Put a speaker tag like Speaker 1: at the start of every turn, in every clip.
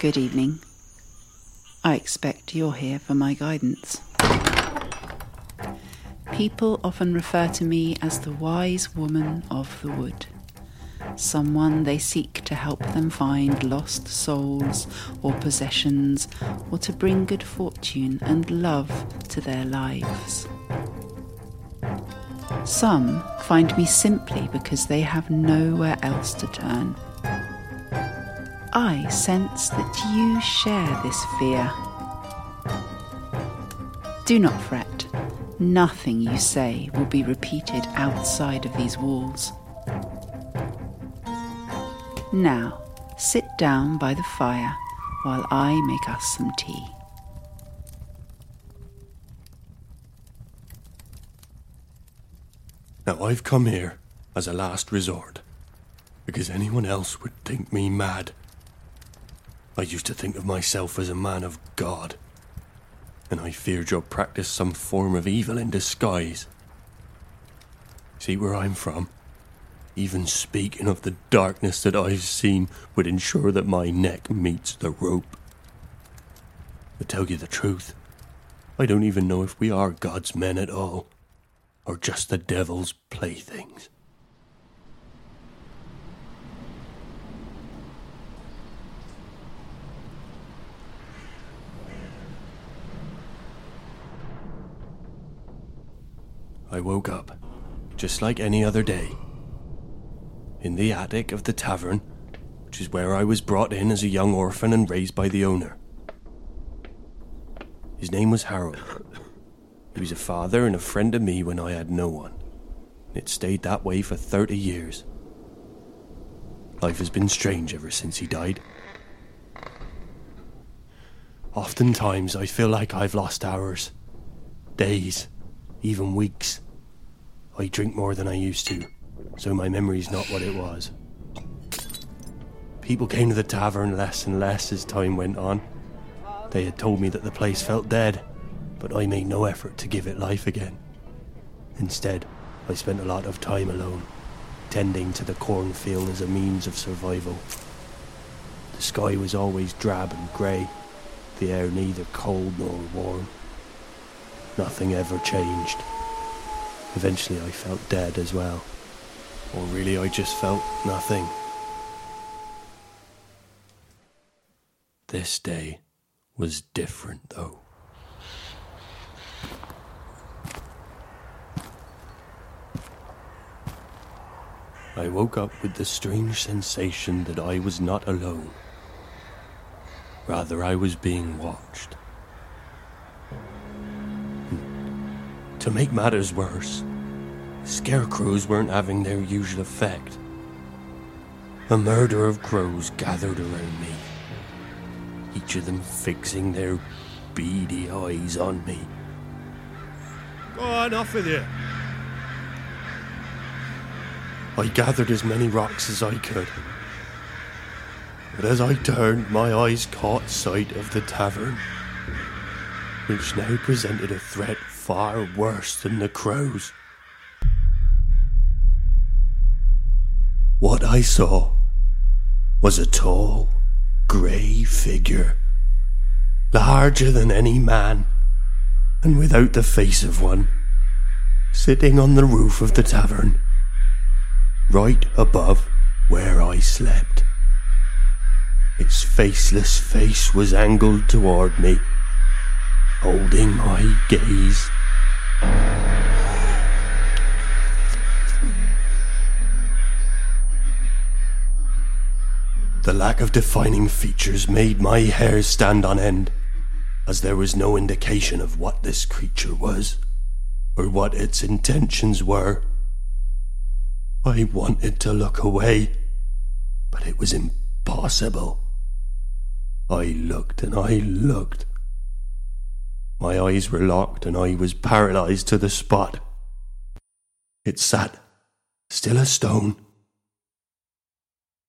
Speaker 1: Good evening. I expect you're here for my guidance. People often refer to me as the wise woman of the wood, someone they seek to help them find lost souls or possessions, or to bring good fortune and love to their lives. Some find me simply because they have nowhere else to turn. I sense that you share this fear. Do not fret. Nothing you say will be repeated outside of these walls. Now, sit down by the fire while I make us some tea.
Speaker 2: Now I've come here as a last resort, because anyone else would think me mad. I used to think of myself as a man of God, and I feared you'd practice some form of evil in disguise. See where I'm from? Even speaking of the darkness that I've seen would ensure that my neck meets the rope. To tell you the truth, I don't even know if we are God's men at all or just the devil's playthings. I woke up, just like any other day, in the attic of the tavern, which is where I was brought in as a young orphan and raised by the owner. His name was Harold. He was a father and a friend to me when I had no one. It stayed that way for 30 years. Life has been strange ever since he died. Oftentimes, I feel like I've lost hours, days, even weeks. I drink more than I used to, so my memory's not what it was. People came to the tavern less and less as time went on. They had told me that the place felt dead, but I made no effort to give it life again. Instead, I spent a lot of time alone, tending to the cornfield as a means of survival. The sky was always drab and grey, the air neither cold nor warm. Nothing ever changed. Eventually, I felt dead as well. Or really, I just felt nothing. This day was different, though. I woke up with the strange sensation that I was not alone. Rather, I was being watched. To make matters worse, scarecrows weren't having their usual effect. A murder of crows gathered around me, each of them fixing their beady eyes on me.
Speaker 3: Go on, off with you.
Speaker 2: I gathered as many rocks as I could. But as I turned, my eyes caught sight of the tavern, which now presented a threat far worse than the crows. What I saw was a tall, grey figure, larger than any man, and without the face of one, sitting on the roof of the tavern right above where I slept. Its faceless face was angled toward me, holding my gaze. The lack of defining features made my hair stand on end, as there was no indication of what this creature was, or what its intentions were. I wanted to look away, but it was impossible. I looked and I looked. My eyes were locked and I was paralyzed to the spot. It sat, still as stone.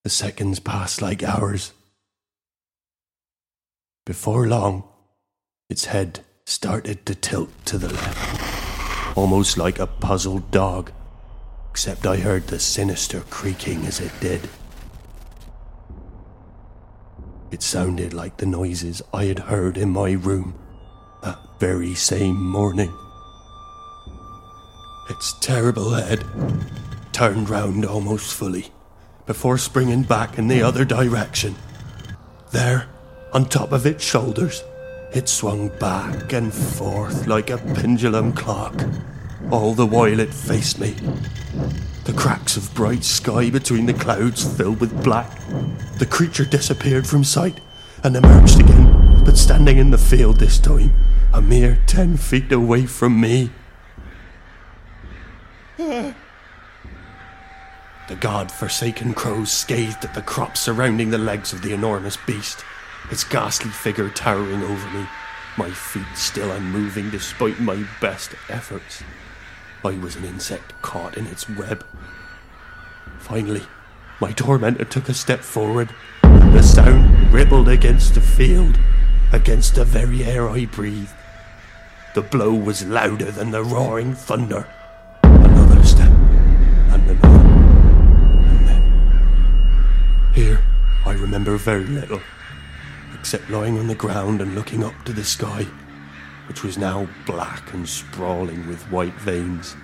Speaker 2: The seconds passed like hours. Before long, its head started to tilt to the left, almost like a puzzled dog except I heard the sinister creaking as it did. It sounded like the noises I had heard in my room very same morning. Its terrible head turned round almost fully before springing back in the other direction. There, on top of its shoulders, it swung back and forth like a pendulum clock, all the while it faced me. The cracks of bright sky between the clouds filled with black. The creature disappeared from sight and emerged again, but standing in the field this time, a mere ten feet away from me. The god-forsaken crows scathed at the crops surrounding the legs of the enormous beast, its ghastly figure towering over me, my feet still unmoving despite my best efforts. I was an insect caught in its web. Finally, my tormentor took a step forward, and the sound rippled against the field, against the very air I breathed. The blow was louder than the roaring thunder. Another step, and another, and then. Here, I remember very little, except lying on the ground and looking up to the sky, which was now black and sprawling with white veins.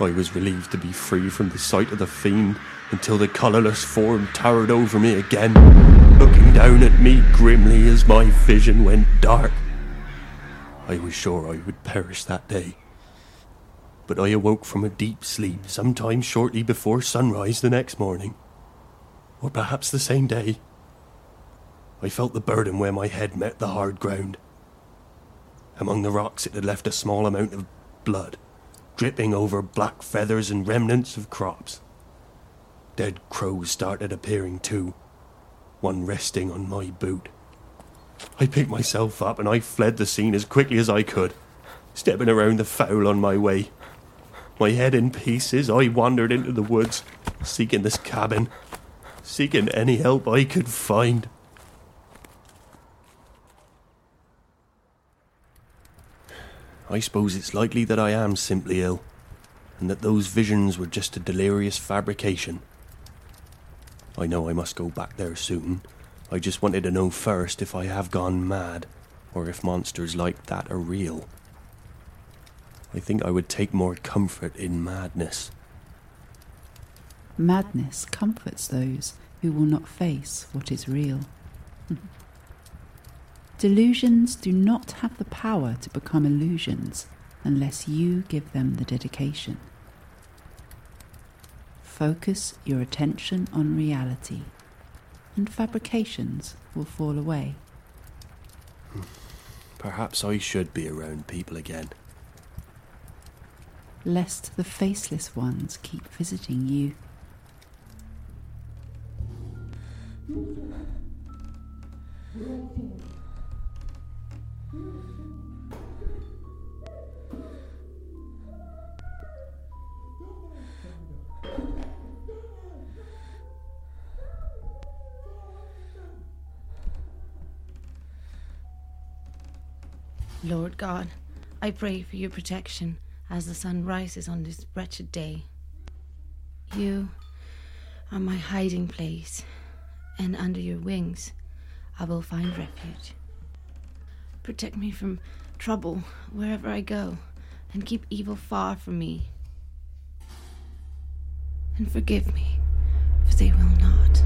Speaker 2: I was relieved to be free from the sight of the fiend until the colourless form towered over me again, looking down at me grimly as my vision went dark. I was sure I would perish that day. But I awoke from a deep sleep sometime shortly before sunrise the next morning, or perhaps the same day. I felt the burden where my head met the hard ground. Among the rocks, it had left a small amount of blood, dripping over black feathers and remnants of crops. Dead crows started appearing too, one resting on my boot. I picked myself up and I fled the scene as quickly as I could, stepping around the fowl on my way. My head in pieces, I wandered into the woods, seeking this cabin, seeking any help I could find. I suppose it's likely that I am simply ill, and that those visions were just a delirious fabrication. I know I must go back there soon. I just wanted to know first if I have gone mad, or if monsters like that are real. I think I would take more comfort in madness.
Speaker 1: Madness comforts those who will not face what is real. Delusions do not have the power to become illusions unless you give them the dedication. Focus your attention on reality, and fabrications will fall away.
Speaker 2: Perhaps I should be around people again.
Speaker 1: Lest the faceless ones keep visiting you.
Speaker 4: Lord God, I pray for your protection as the sun rises on this wretched day. You are my hiding place, and under your wings I will find refuge. Protect me from trouble wherever I go, and keep evil far from me. And forgive me, for they will not.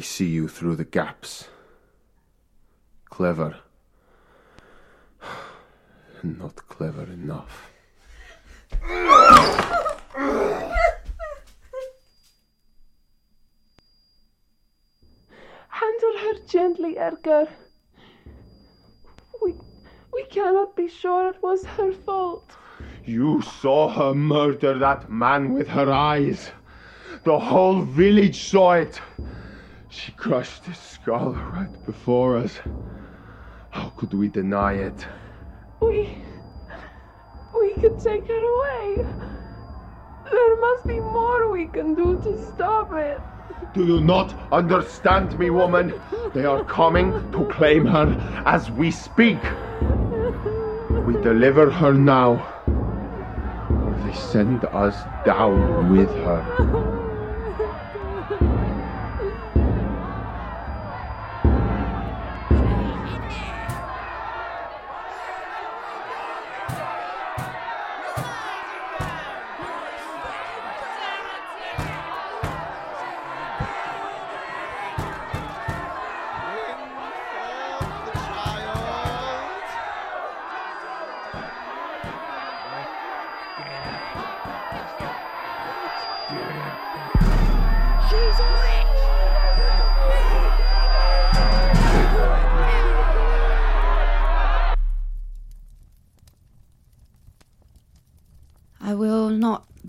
Speaker 5: I see you through the gaps. Clever. Not clever enough.
Speaker 6: Handle her gently, Edgar. We, we cannot be sure it was her fault.
Speaker 5: You saw her murder that man with her eyes. The whole village saw it. She crushed his skull right before us. How could we deny it?
Speaker 6: We. We could take it away. There must be more we can do to stop it.
Speaker 5: Do you not understand me, woman? They are coming to claim her as we speak. We deliver her now, or they send us down with her.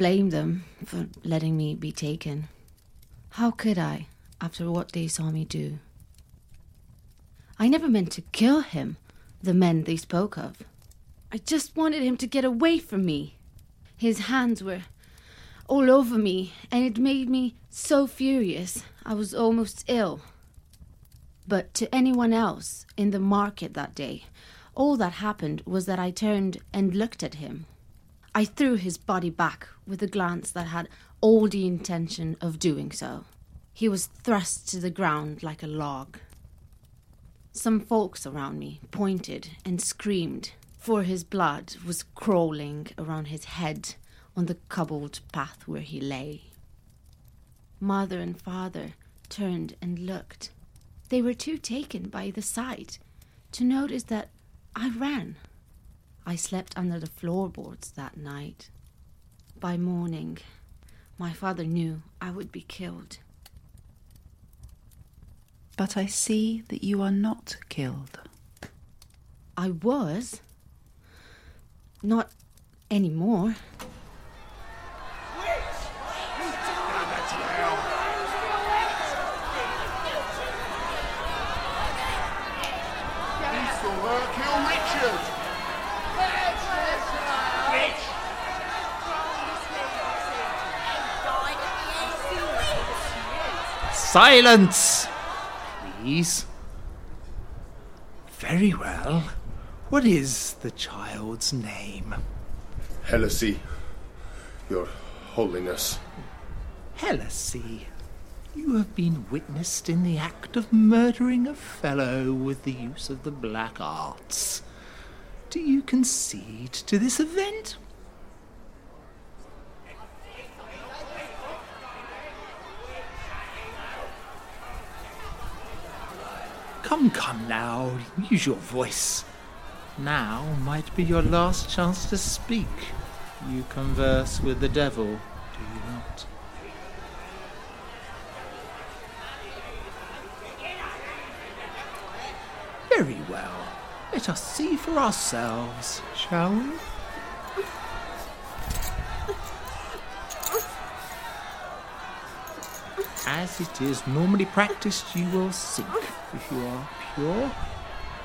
Speaker 4: Blame them for letting me be taken. How could I, after what they saw me do? I never meant to kill him, the men they spoke of. I just wanted him to get away from me. His hands were all over me, and it made me so furious I was almost ill. But to anyone else in the market that day, all that happened was that I turned and looked at him. I threw his body back with a glance that had all the intention of doing so. He was thrust to the ground like a log. Some folks around me pointed and screamed, for his blood was crawling around his head on the cobbled path where he lay. Mother and father turned and looked. They were too taken by the sight to notice that I ran. I slept under the floorboards that night. By morning, my father knew I would be killed.
Speaker 1: But I see that you are not killed.
Speaker 4: I was. Not anymore.
Speaker 7: Silence! Please. Very well. What is the child's name?
Speaker 5: Heresy, Your Holiness.
Speaker 7: Helisy. You have been witnessed in the act of murdering a fellow with the use of the black arts. Do you concede to this event? Come, come now, use your voice. Now might be your last chance to speak. You converse with the devil, do you not? Very well. Let us see for ourselves, shall we? As it is normally practiced, you will sink if you are pure,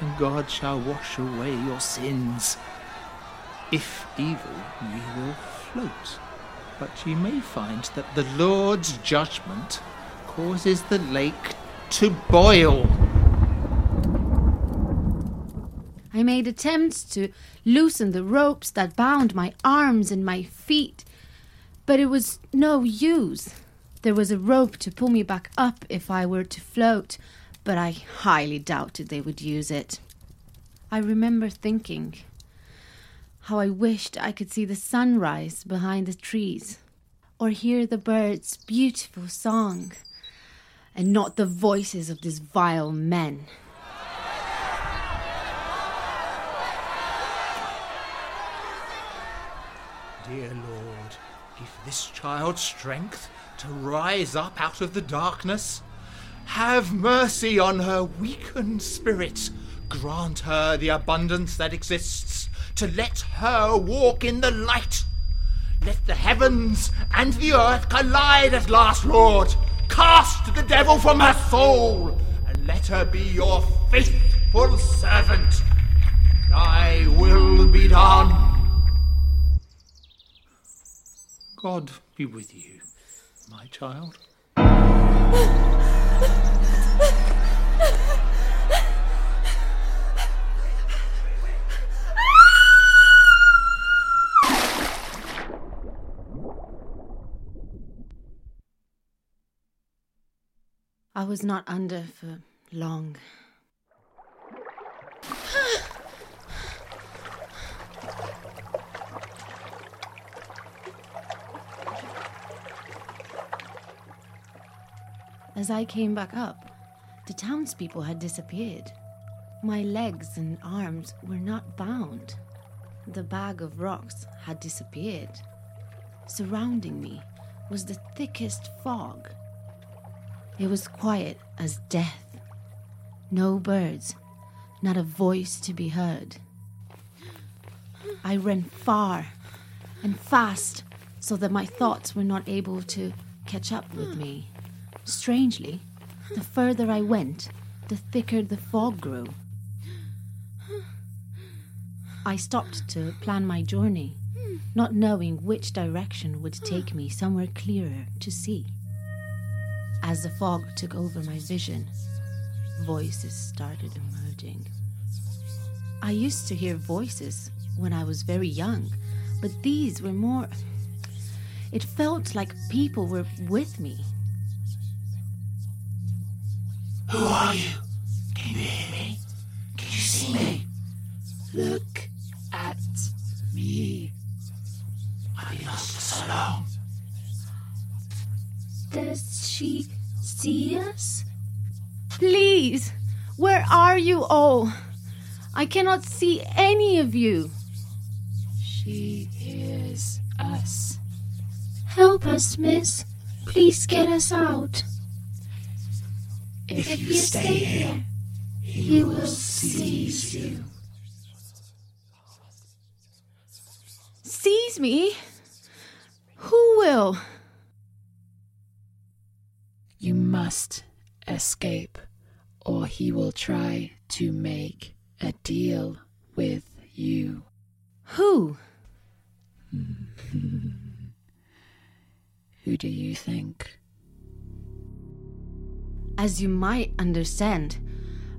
Speaker 7: and God shall wash away your sins. If evil, you will float, but you may find that the Lord's judgment causes the lake to boil.
Speaker 4: I made attempts to loosen the ropes that bound my arms and my feet, but it was no use. There was a rope to pull me back up if I were to float, but I highly doubted they would use it. I remember thinking how I wished I could see the sunrise behind the trees, or hear the birds' beautiful song, and not the voices of these vile men.
Speaker 7: Dear Lord, give this child strength to rise up out of the darkness. Have mercy on her weakened spirit. Grant her the abundance that exists to let her walk in the light. Let the heavens and the earth collide at last, Lord. Cast the devil from her soul, and let her be your faithful servant. Thy will be done. God be with you, my child.
Speaker 4: I was not under for long. As I came back up, the townspeople had disappeared. My legs and arms were not bound. The bag of rocks had disappeared. Surrounding me was the thickest fog. It was quiet as death. No birds, not a voice to be heard. I ran far and fast so that my thoughts were not able to catch up with me. Strangely, the further I went, the thicker the fog grew. I stopped to plan my journey, not knowing which direction would take me somewhere clearer to see. As the fog took over my vision, voices started emerging. I used to hear voices when I was very young, but these were more. It felt like people were with me.
Speaker 7: Who are you? Can you hear me? Can you see me?
Speaker 6: Look at me.
Speaker 7: I've been lost for so long.
Speaker 6: Does she see us?
Speaker 4: Please, where are you all? I cannot see any of you.
Speaker 6: She hears us. Help us, miss. Please get us out. If, you stay here, he will seize you.
Speaker 4: Seize me? Who will?
Speaker 6: You must escape, or he will try to make a deal with you.
Speaker 4: Who?
Speaker 6: Who do you think?
Speaker 4: As you might understand,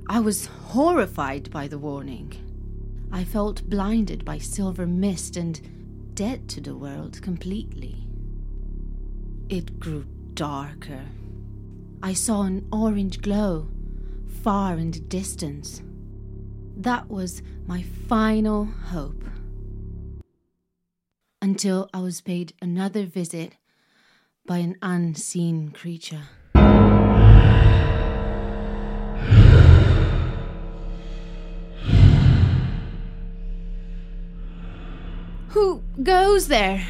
Speaker 4: I was horrified by the warning. I felt blinded by silver mist and dead to the world completely. It grew darker. I saw an orange glow far in the distance. That was my final hope. Until I was paid another visit by an unseen creature. Who goes there?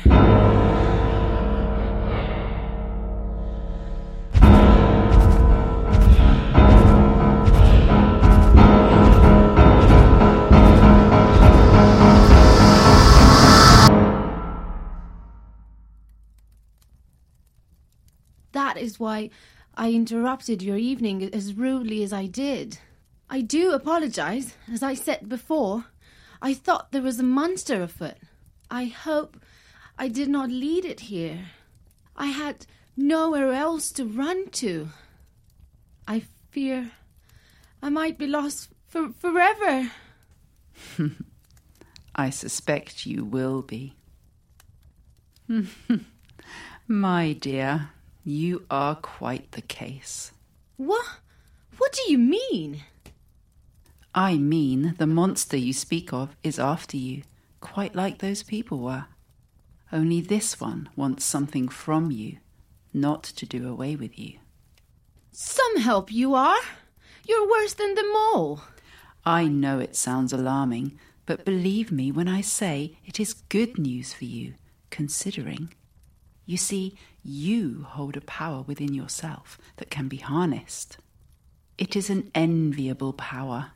Speaker 4: That is why I interrupted your evening as rudely as I did. I do apologize, as I said before. I thought there was a monster afoot. I hope I did not lead it here. I had nowhere else to run to. I fear I might be lost for forever.
Speaker 1: I suspect you will be. My dear, you are quite the case.
Speaker 4: What? What do you mean?
Speaker 1: I mean, the monster you speak of is after you, quite like those people were. Only this one wants something from you, not to do away with you.
Speaker 4: Some help you are. You're worse than them all.
Speaker 1: I know it sounds alarming, but believe me when I say it is good news for you, considering. You see, you hold a power within yourself that can be harnessed. It is an enviable power,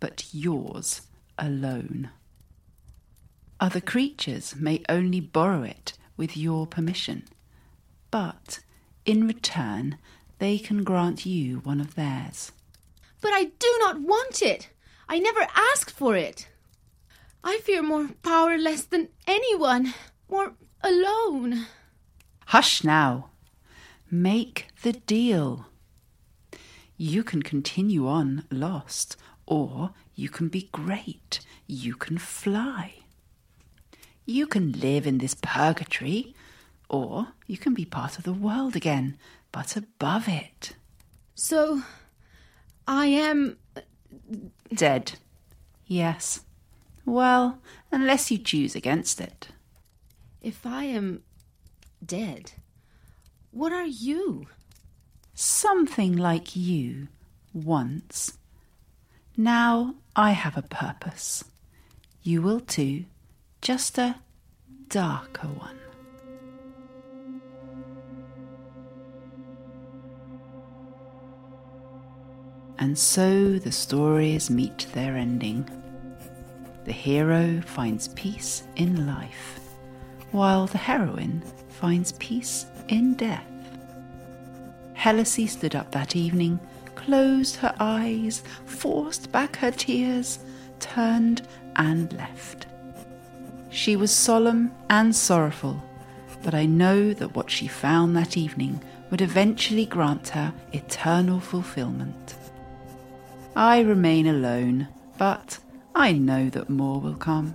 Speaker 1: but yours alone. Other creatures may only borrow it with your permission, but in return, they can grant you one of theirs.
Speaker 4: But I do not want it. I never asked for it. I fear more powerless than anyone, more alone.
Speaker 1: Hush now. Make the deal. You can continue on lost, or you can be great. You can fly. You can live in this purgatory, or you can be part of the world again, but above it.
Speaker 4: So, I am.
Speaker 1: Uh, Dead. Yes. Well, unless you choose against it.
Speaker 4: If I am dead, what are you?
Speaker 1: Something like you once. Now I have a purpose. You will too, just a darker one. And so the stories meet their ending. The hero finds peace in life, while the heroine finds peace in death. Helisy stood up that evening, closed her eyes, forced back her tears, turned and left. She was solemn and sorrowful, but I know that what she found that evening would eventually grant her eternal fulfillment. I remain alone, but I know that more will come.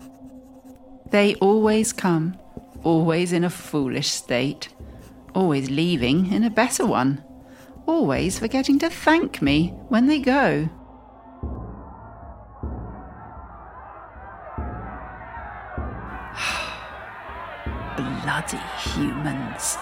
Speaker 1: They always come, always in a foolish state, always leaving in a better one, always forgetting to thank me when they go. Bloody humans.